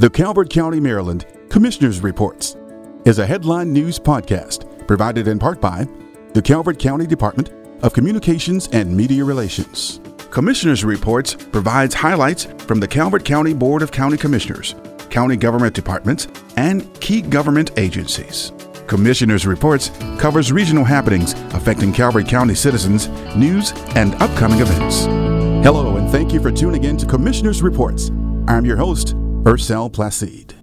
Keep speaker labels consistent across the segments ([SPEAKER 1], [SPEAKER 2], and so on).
[SPEAKER 1] The Calvert County, Maryland Commissioner's Reports is a headline news podcast provided in part by the Calvert County Department of Communications and Media Relations. Commissioner's Reports provides highlights from the Calvert County Board of County Commissioners, county government departments, and key government agencies. Commissioner's Reports covers regional happenings affecting Calvert County citizens, news, and upcoming events. Hello, and thank you for tuning in to Commissioner's Reports. I'm your host, Ursel Placide.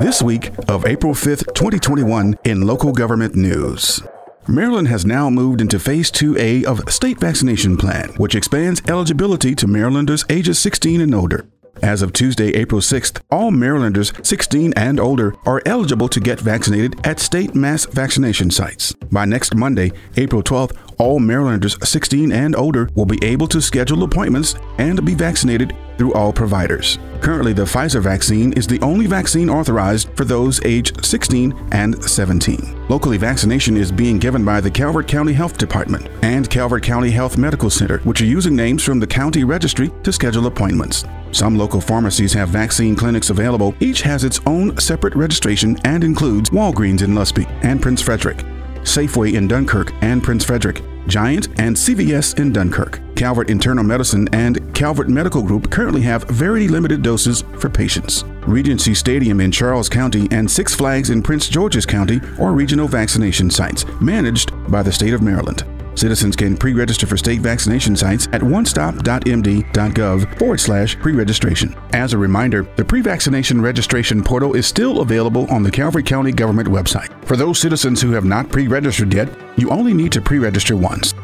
[SPEAKER 1] This week of April 5th, 2021, in local government news. Maryland has now moved into Phase 2A of State Vaccination Plan, which expands eligibility to Marylanders ages 16 and older. As of Tuesday, April 6th, all Marylanders 16 and older are eligible to get vaccinated at state mass vaccination sites. By next Monday, April 12th, all Marylanders 16 and older will be able to schedule appointments and be vaccinated through all providers. Currently, the Pfizer vaccine is the only vaccine authorized for those aged 16 and 17. Locally, vaccination is being given by the Calvert County Health Department and Calvert County Health Medical Center, which are using names from the county registry to schedule appointments. Some local pharmacies have vaccine clinics available. Each has its own separate registration and includes Walgreens in Lusby and Prince Frederick, Safeway in Dunkirk and Prince Frederick, Giant, and CVS in Dunkirk. Calvert Internal Medicine and Calvert Medical Group currently have very limited doses for patients. Regency Stadium in Charles County and Six Flags in Prince George's County are regional vaccination sites managed by the state of Maryland. Citizens can pre register for state vaccination sites at onestop.md.gov forward slash pre registration. As a reminder, the pre vaccination registration portal is still available on the Calvert County government website. For those citizens who have not pre registered yet, you only need to pre register once.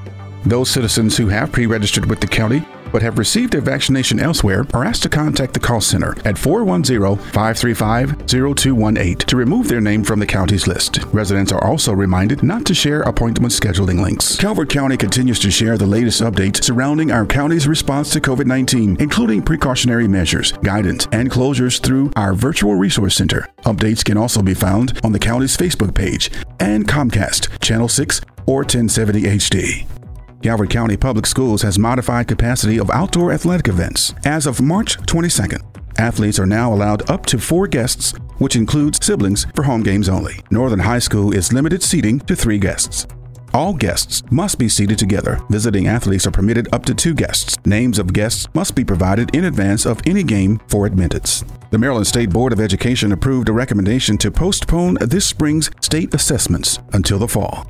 [SPEAKER 1] Those citizens who have pre registered with the county but have received their vaccination elsewhere are asked to contact the call center at 410 535 0218 to remove their name from the county's list. Residents are also reminded not to share appointment scheduling links. Calvert County continues to share the latest updates surrounding our county's response to COVID 19, including precautionary measures, guidance, and closures through our virtual resource center. Updates can also be found on the county's Facebook page and Comcast, Channel 6 or 1070 HD. Calvert County Public Schools has modified capacity of outdoor athletic events. As of March 22nd, athletes are now allowed up to four guests, which includes siblings for home games only. Northern High School is limited seating to three guests. All guests must be seated together. Visiting athletes are permitted up to two guests. Names of guests must be provided in advance of any game for admittance. The Maryland State Board of Education approved a recommendation to postpone this spring's state assessments until the fall.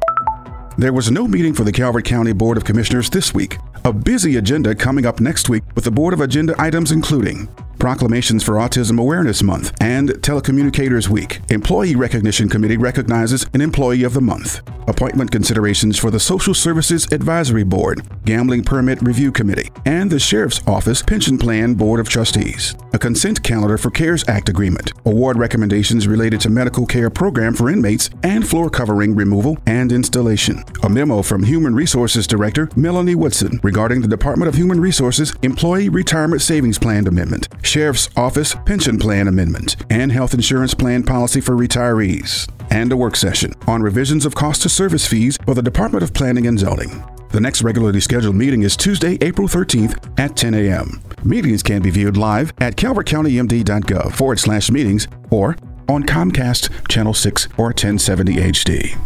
[SPEAKER 1] There was no meeting for the Calvert County Board of Commissioners this week. A busy agenda coming up next week with the Board of Agenda items including proclamations for Autism Awareness Month and Telecommunicators Week. Employee Recognition Committee recognizes an Employee of the Month. Appointment considerations for the Social Services Advisory Board, Gambling Permit Review Committee, and the Sheriff's Office Pension Plan Board of Trustees. A consent calendar for CARES Act agreement. Award recommendations related to medical care program for inmates and floor covering removal and installation. A memo from Human Resources Director Melanie Woodson regarding the Department of Human Resources Employee Retirement Savings Plan Amendment. Sheriff's Office Pension Plan Amendment, and Health Insurance Plan Policy for Retirees, and a work session on revisions of cost of service fees for the Department of Planning and Zoning. The next regularly scheduled meeting is Tuesday, April 13th at 10 a.m. Meetings can be viewed live at calvertcountymd.gov forward slash meetings or on Comcast Channel 6 or 1070 HD.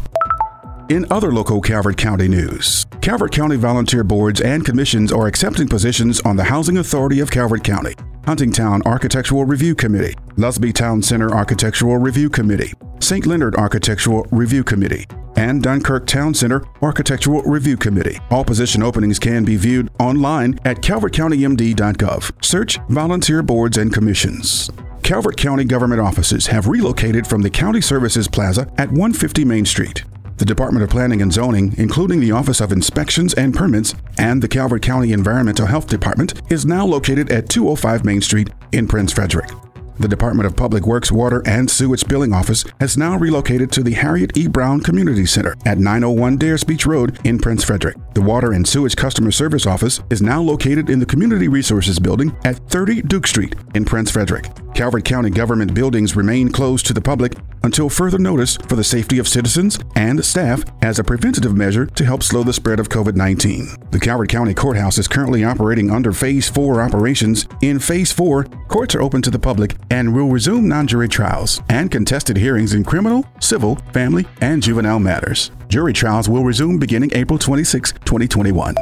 [SPEAKER 1] In other local Calvert County news, Calvert County volunteer boards and commissions are accepting positions on the Housing Authority of Calvert County. Huntingtown Architectural Review Committee, Lusby Town Center Architectural Review Committee, St. Leonard Architectural Review Committee, and Dunkirk Town Center Architectural Review Committee. All position openings can be viewed online at calvertcountymd.gov. Search Volunteer Boards and Commissions. Calvert County government offices have relocated from the County Services Plaza at 150 Main Street. The Department of Planning and Zoning, including the Office of Inspections and Permits and the Calvert County Environmental Health Department, is now located at 205 Main Street in Prince Frederick. The Department of Public Works Water and Sewage Billing Office has now relocated to the Harriet E. Brown Community Center at 901 Dares Beach Road in Prince Frederick. The Water and Sewage Customer Service Office is now located in the Community Resources Building at 30 Duke Street in Prince Frederick. Calvert County government buildings remain closed to the public until further notice for the safety of citizens and staff as a preventative measure to help slow the spread of COVID 19. The Calvert County Courthouse is currently operating under Phase 4 operations. In Phase 4, courts are open to the public and will resume non jury trials and contested hearings in criminal, civil, family, and juvenile matters. Jury trials will resume beginning April 26, 2021.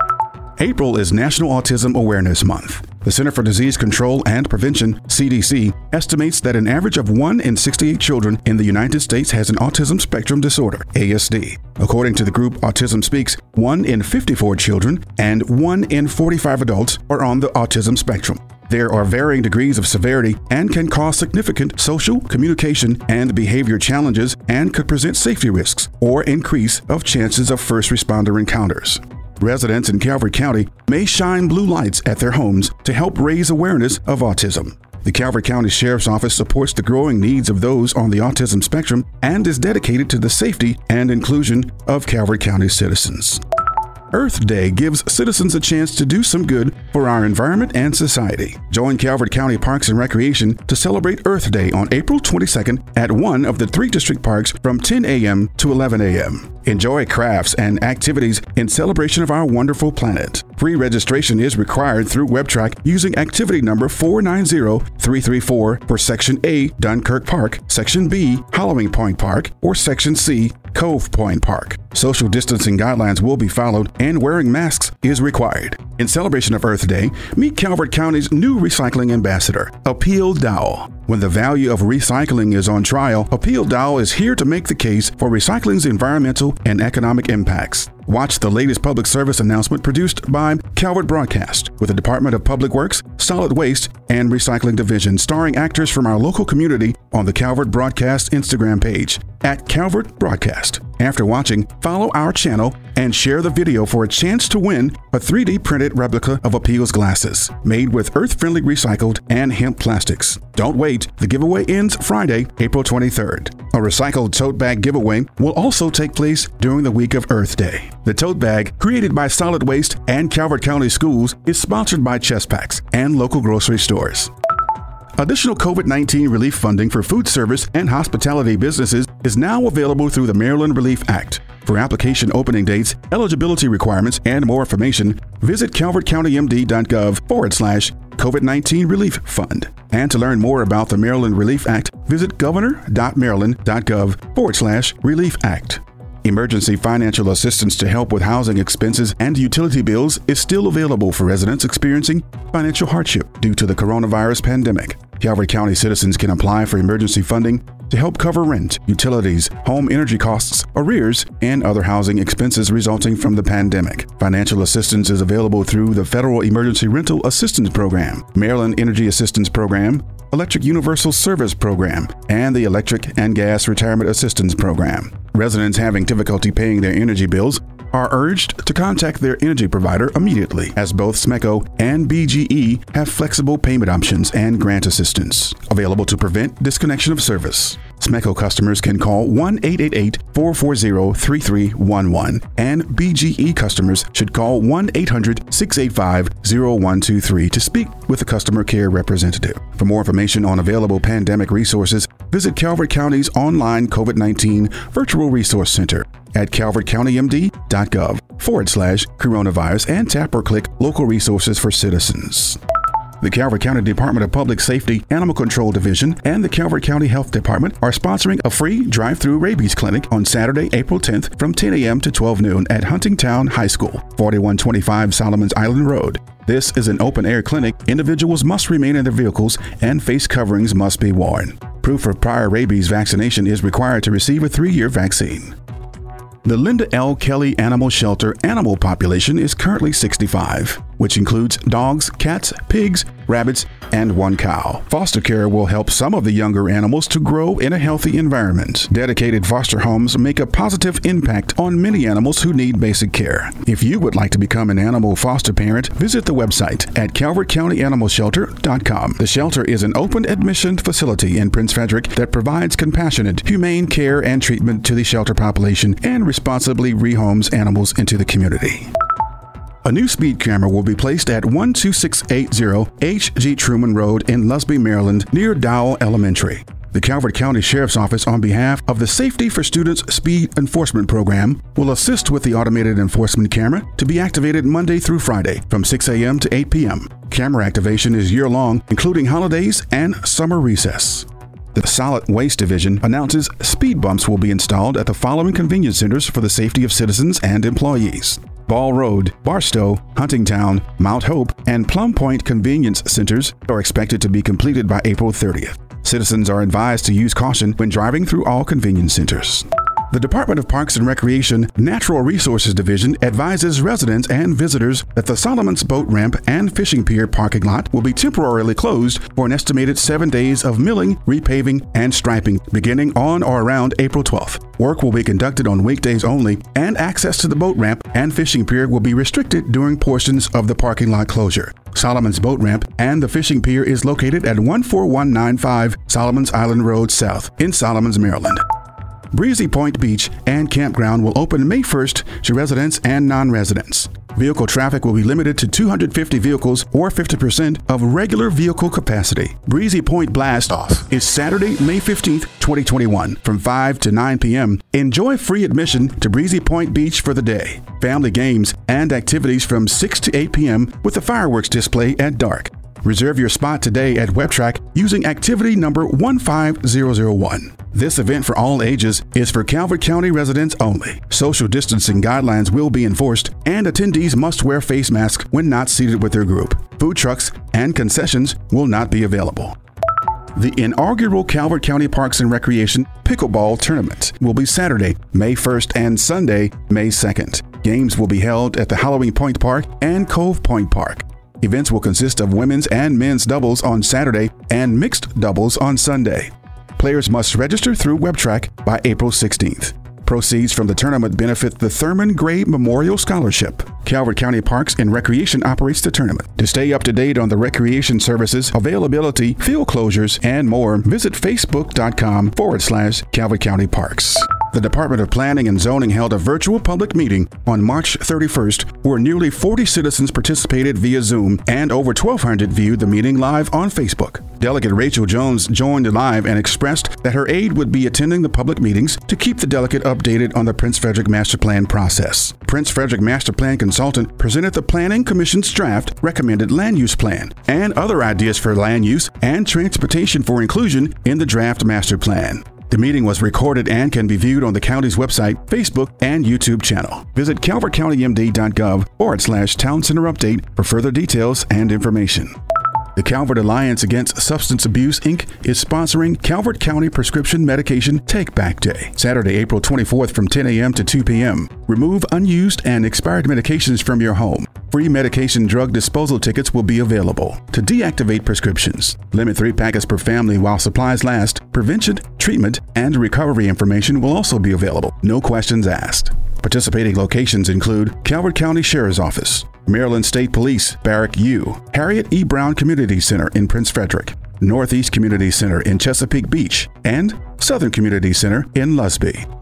[SPEAKER 1] April is National Autism Awareness Month. The Center for Disease Control and Prevention, CDC, estimates that an average of 1 in 68 children in the United States has an autism spectrum disorder, ASD. According to the group Autism Speaks, 1 in 54 children and 1 in 45 adults are on the autism spectrum. There are varying degrees of severity and can cause significant social, communication, and behavior challenges and could present safety risks or increase of chances of first responder encounters. Residents in Calvert County may shine blue lights at their homes to help raise awareness of autism. The Calvert County Sheriff's Office supports the growing needs of those on the autism spectrum and is dedicated to the safety and inclusion of Calvert County citizens. Earth Day gives citizens a chance to do some good for our environment and society. Join Calvert County Parks and Recreation to celebrate Earth Day on April 22nd at one of the three district parks from 10 a.m. to 11 a.m. Enjoy crafts and activities in celebration of our wonderful planet. Free registration is required through WebTrac using activity number 490334 for Section A, Dunkirk Park, Section B, Hallowing Point Park, or Section C, Cove Point Park. Social distancing guidelines will be followed and wearing masks is required. In celebration of Earth Day, meet Calvert County's new recycling ambassador, Appeal Dowell. When the value of recycling is on trial, Appeal Dowell is here to make the case for recycling's environmental and economic impacts. Watch the latest public service announcement produced by Calvert Broadcast with the Department of Public Works, Solid Waste, and Recycling Division, starring actors from our local community on the Calvert Broadcast Instagram page at Calvert Broadcast. After watching, follow our channel and share the video for a chance to win a 3D printed replica of Appeal's glasses, made with earth friendly recycled and hemp plastics. Don't wait, the giveaway ends Friday, April 23rd. A recycled tote bag giveaway will also take place during the week of Earth Day. The tote bag, created by Solid Waste and Calvert County Schools, is sponsored by ChesPax and local grocery stores. Additional COVID 19 relief funding for food service and hospitality businesses is now available through the Maryland Relief Act. For application opening dates, eligibility requirements, and more information, visit calvertcountymd.gov forward slash COVID 19 Relief Fund. And to learn more about the Maryland Relief Act, visit governor.maryland.gov forward slash Relief Act. Emergency financial assistance to help with housing expenses and utility bills is still available for residents experiencing financial hardship due to the coronavirus pandemic. Calvert County citizens can apply for emergency funding to help cover rent, utilities, home energy costs, arrears, and other housing expenses resulting from the pandemic. Financial assistance is available through the Federal Emergency Rental Assistance Program, Maryland Energy Assistance Program, Electric Universal Service Program, and the Electric and Gas Retirement Assistance Program. Residents having difficulty paying their energy bills are urged to contact their energy provider immediately, as both SMECO and BGE have flexible payment options and grant assistance available to prevent disconnection of service. SMECO customers can call 1 888 440 3311, and BGE customers should call 1 800 685 0123 to speak with a customer care representative. For more information on available pandemic resources, visit Calvert County's online COVID 19 Virtual Resource Center at calvertcountymd.gov forward slash coronavirus and tap or click local resources for citizens. The Calvert County Department of Public Safety Animal Control Division and the Calvert County Health Department are sponsoring a free drive through rabies clinic on Saturday, April 10th from 10 a.m. to 12 noon at Huntingtown High School, 4125 Solomons Island Road. This is an open air clinic. Individuals must remain in their vehicles and face coverings must be worn. Proof of prior rabies vaccination is required to receive a three year vaccine. The Linda L. Kelly Animal Shelter animal population is currently 65 which includes dogs, cats, pigs, rabbits, and one cow. Foster care will help some of the younger animals to grow in a healthy environment. Dedicated foster homes make a positive impact on many animals who need basic care. If you would like to become an animal foster parent, visit the website at calvertcountyanimalshelter.com. The shelter is an open admission facility in Prince Frederick that provides compassionate, humane care and treatment to the shelter population and responsibly rehomes animals into the community. A new speed camera will be placed at 12680 H.G. Truman Road in Lusby, Maryland, near Dowell Elementary. The Calvert County Sheriff's Office, on behalf of the Safety for Students Speed Enforcement Program, will assist with the automated enforcement camera to be activated Monday through Friday from 6 a.m. to 8 p.m. Camera activation is year long, including holidays and summer recess. The Solid Waste Division announces speed bumps will be installed at the following convenience centers for the safety of citizens and employees. Ball Road, Barstow, Huntingtown, Mount Hope, and Plum Point convenience centers are expected to be completed by April 30th. Citizens are advised to use caution when driving through all convenience centers. The Department of Parks and Recreation Natural Resources Division advises residents and visitors that the Solomon's Boat Ramp and Fishing Pier parking lot will be temporarily closed for an estimated seven days of milling, repaving, and striping beginning on or around April 12th. Work will be conducted on weekdays only, and access to the boat ramp and fishing pier will be restricted during portions of the parking lot closure. Solomon's Boat Ramp and the fishing pier is located at 14195 Solomons Island Road South in Solomons, Maryland. Breezy Point Beach and Campground will open May 1st to residents and non residents. Vehicle traffic will be limited to 250 vehicles or 50% of regular vehicle capacity. Breezy Point Blast Off is Saturday, May 15th, 2021, from 5 to 9 p.m. Enjoy free admission to Breezy Point Beach for the day. Family games and activities from 6 to 8 p.m. with a fireworks display at dark. Reserve your spot today at WebTrac using activity number 15001. This event for all ages is for Calvert County residents only. Social distancing guidelines will be enforced, and attendees must wear face masks when not seated with their group. Food trucks and concessions will not be available. The inaugural Calvert County Parks and Recreation Pickleball Tournament will be Saturday, May 1st and Sunday, May 2nd. Games will be held at the Hallowing Point Park and Cove Point Park. Events will consist of women's and men's doubles on Saturday and mixed doubles on Sunday. Players must register through WebTrac by April 16th. Proceeds from the tournament benefit the Thurman Gray Memorial Scholarship. Calvert County Parks and Recreation operates the tournament. To stay up to date on the recreation services, availability, field closures, and more, visit facebook.com forward slash Calvert County Parks. The Department of Planning and Zoning held a virtual public meeting on March 31st where nearly 40 citizens participated via Zoom and over 1,200 viewed the meeting live on Facebook. Delegate Rachel Jones joined live and expressed that her aide would be attending the public meetings to keep the delegate updated on the Prince Frederick Master Plan process. Prince Frederick Master Plan consultant presented the Planning Commission's draft recommended land use plan and other ideas for land use and transportation for inclusion in the draft master plan. The meeting was recorded and can be viewed on the county's website, Facebook, and YouTube channel. Visit calvertcountymd.gov forward slash town center update for further details and information. The Calvert Alliance Against Substance Abuse, Inc. is sponsoring Calvert County Prescription Medication Take Back Day, Saturday, April 24th from 10 a.m. to 2 p.m. Remove unused and expired medications from your home. Free medication drug disposal tickets will be available. To deactivate prescriptions, limit three packets per family while supplies last. Prevention, treatment, and recovery information will also be available. No questions asked. Participating locations include Calvert County Sheriff's Office, Maryland State Police, Barrack U, Harriet E. Brown Community Center in Prince Frederick, Northeast Community Center in Chesapeake Beach, and Southern Community Center in Lusby.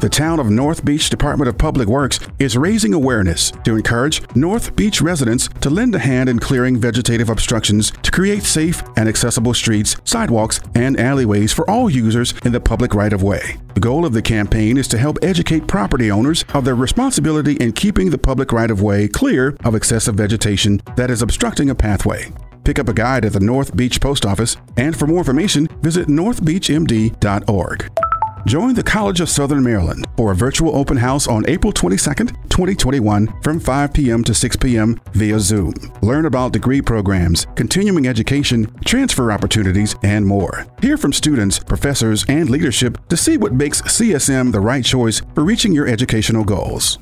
[SPEAKER 1] The town of North Beach Department of Public Works is raising awareness to encourage North Beach residents to lend a hand in clearing vegetative obstructions to create safe and accessible streets, sidewalks, and alleyways for all users in the public right of way. The goal of the campaign is to help educate property owners of their responsibility in keeping the public right of way clear of excessive vegetation that is obstructing a pathway. Pick up a guide at the North Beach Post Office, and for more information, visit northbeachmd.org. Join the College of Southern Maryland for a virtual open house on April 22nd, 2021 from 5 p.m. to 6 p.m. via Zoom. Learn about degree programs, continuing education, transfer opportunities, and more. Hear from students, professors, and leadership to see what makes CSM the right choice for reaching your educational goals.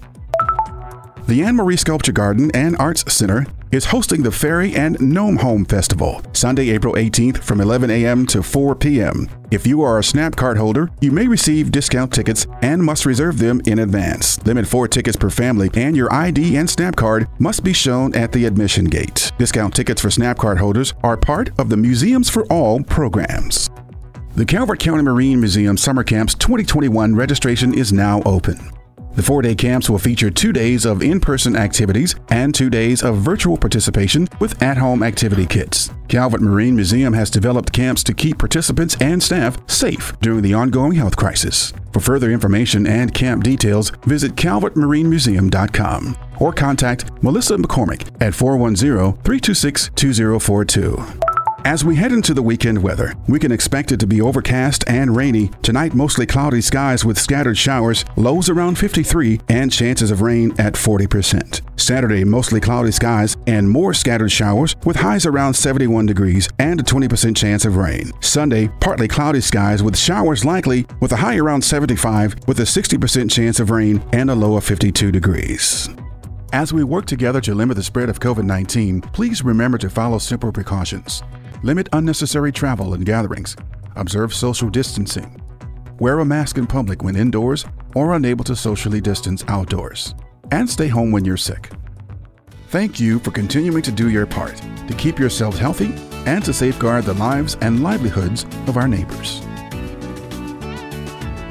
[SPEAKER 1] The Annmarie Sculpture Garden and Arts Center is hosting the Fairy and Gnome Home Festival, Sunday, April 18th from 11 a.m. to 4 p.m. If you are a Snap card holder, you may receive discount tickets and must reserve them in advance. Limit four tickets per family, and your ID and Snap card must be shown at the admission gate. Discount tickets for Snap card holders are part of the Museums for All programs. The Calvert County Marine Museum Summer Camps 2021 registration is now open. The four day camps will feature two days of in person activities and two days of virtual participation with at home activity kits. Calvert Marine Museum has developed camps to keep participants and staff safe during the ongoing health crisis. For further information and camp details, visit calvertmarinemuseum.com or contact Melissa McCormick at 410 326 2042. As we head into the weekend weather, we can expect it to be overcast and rainy. Tonight, mostly cloudy skies with scattered showers, lows around 53, and chances of rain at 40%. Saturday, mostly cloudy skies and more scattered showers with highs around 71 degrees and a 20% chance of rain. Sunday, partly cloudy skies with showers likely with a high around 75 with a 60% chance of rain and a low of 52 degrees. As we work together to limit the spread of COVID 19, please remember to follow simple precautions. Limit unnecessary travel and gatherings. Observe social distancing. Wear a mask in public when indoors or unable to socially distance outdoors. And stay home when you're sick. Thank you for continuing to do your part to keep yourselves healthy and to safeguard the lives and livelihoods of our neighbors.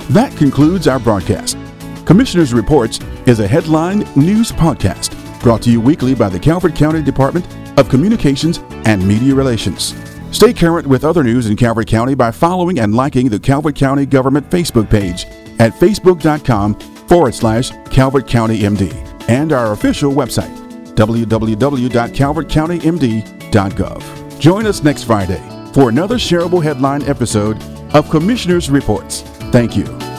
[SPEAKER 1] That concludes our broadcast. Commissioner's Reports is a headline news podcast brought to you weekly by the Calvert County Department of Communications and Media Relations. Stay current with other news in Calvert County by following and liking the Calvert County Government Facebook page at facebook.com forward slash Calvert County MD and our official website, www.calvertcountymd.gov. Join us next Friday for another shareable headline episode of Commissioner's Reports. Thank you.